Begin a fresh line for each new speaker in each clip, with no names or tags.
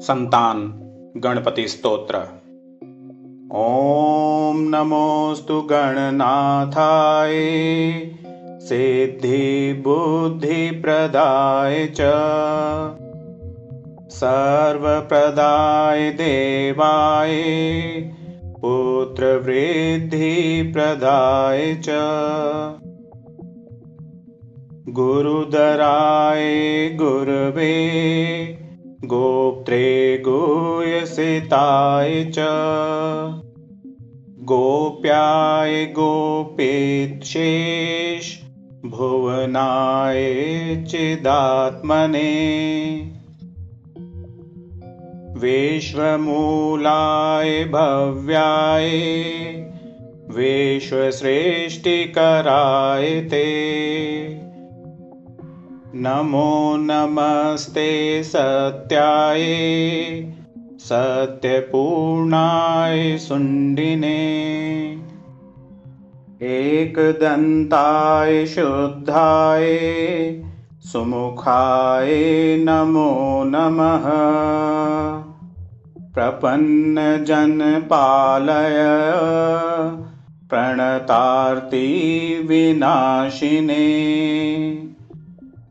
सन्तान् गणपतिस्तोत्र ॐ नमोऽस्तु गणनाथाय सिद्धिबुद्धिप्रदाय च। सर्वप्रदाय देवाय पुत्रवृद्धिप्रदाय च। गुरुदराय गुरवे गोप्त्रे गुयसिताय च। गोप्याय गोपेक्षेश भुवनाय चिदात्मने। विश्वमूलाय भव्याय विश्वश्रेष्ठिकराय ते नमो नमस्ते सत्याय सत्यपूर्णाय सुण्डिने एकदन्ताय शुद्धाय सुमुखाय नमो नमः। प्रपन्नजनपालय प्रणतार्तिविनाशिने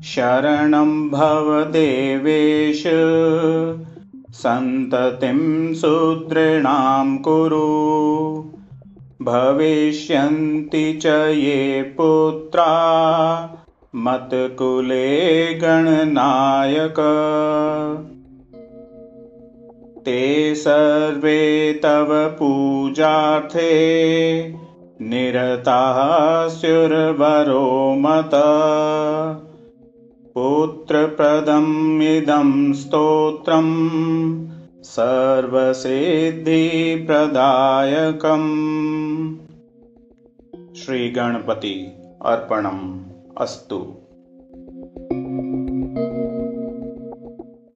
शरणं भव देवेश। सन्ततिं सुदृणां कुरु। भविष्यन्ति च ये पुत्रा। मत्कुले गणनायक। ते सर्वे तव पूजार्थे। निरताः स्युर्वरो मत पुत्रप्रदम् इदं स्तोत्रम् सर्वसिद्धिप्रदायकम् श्रीगणपति अर्पणम् अस्तु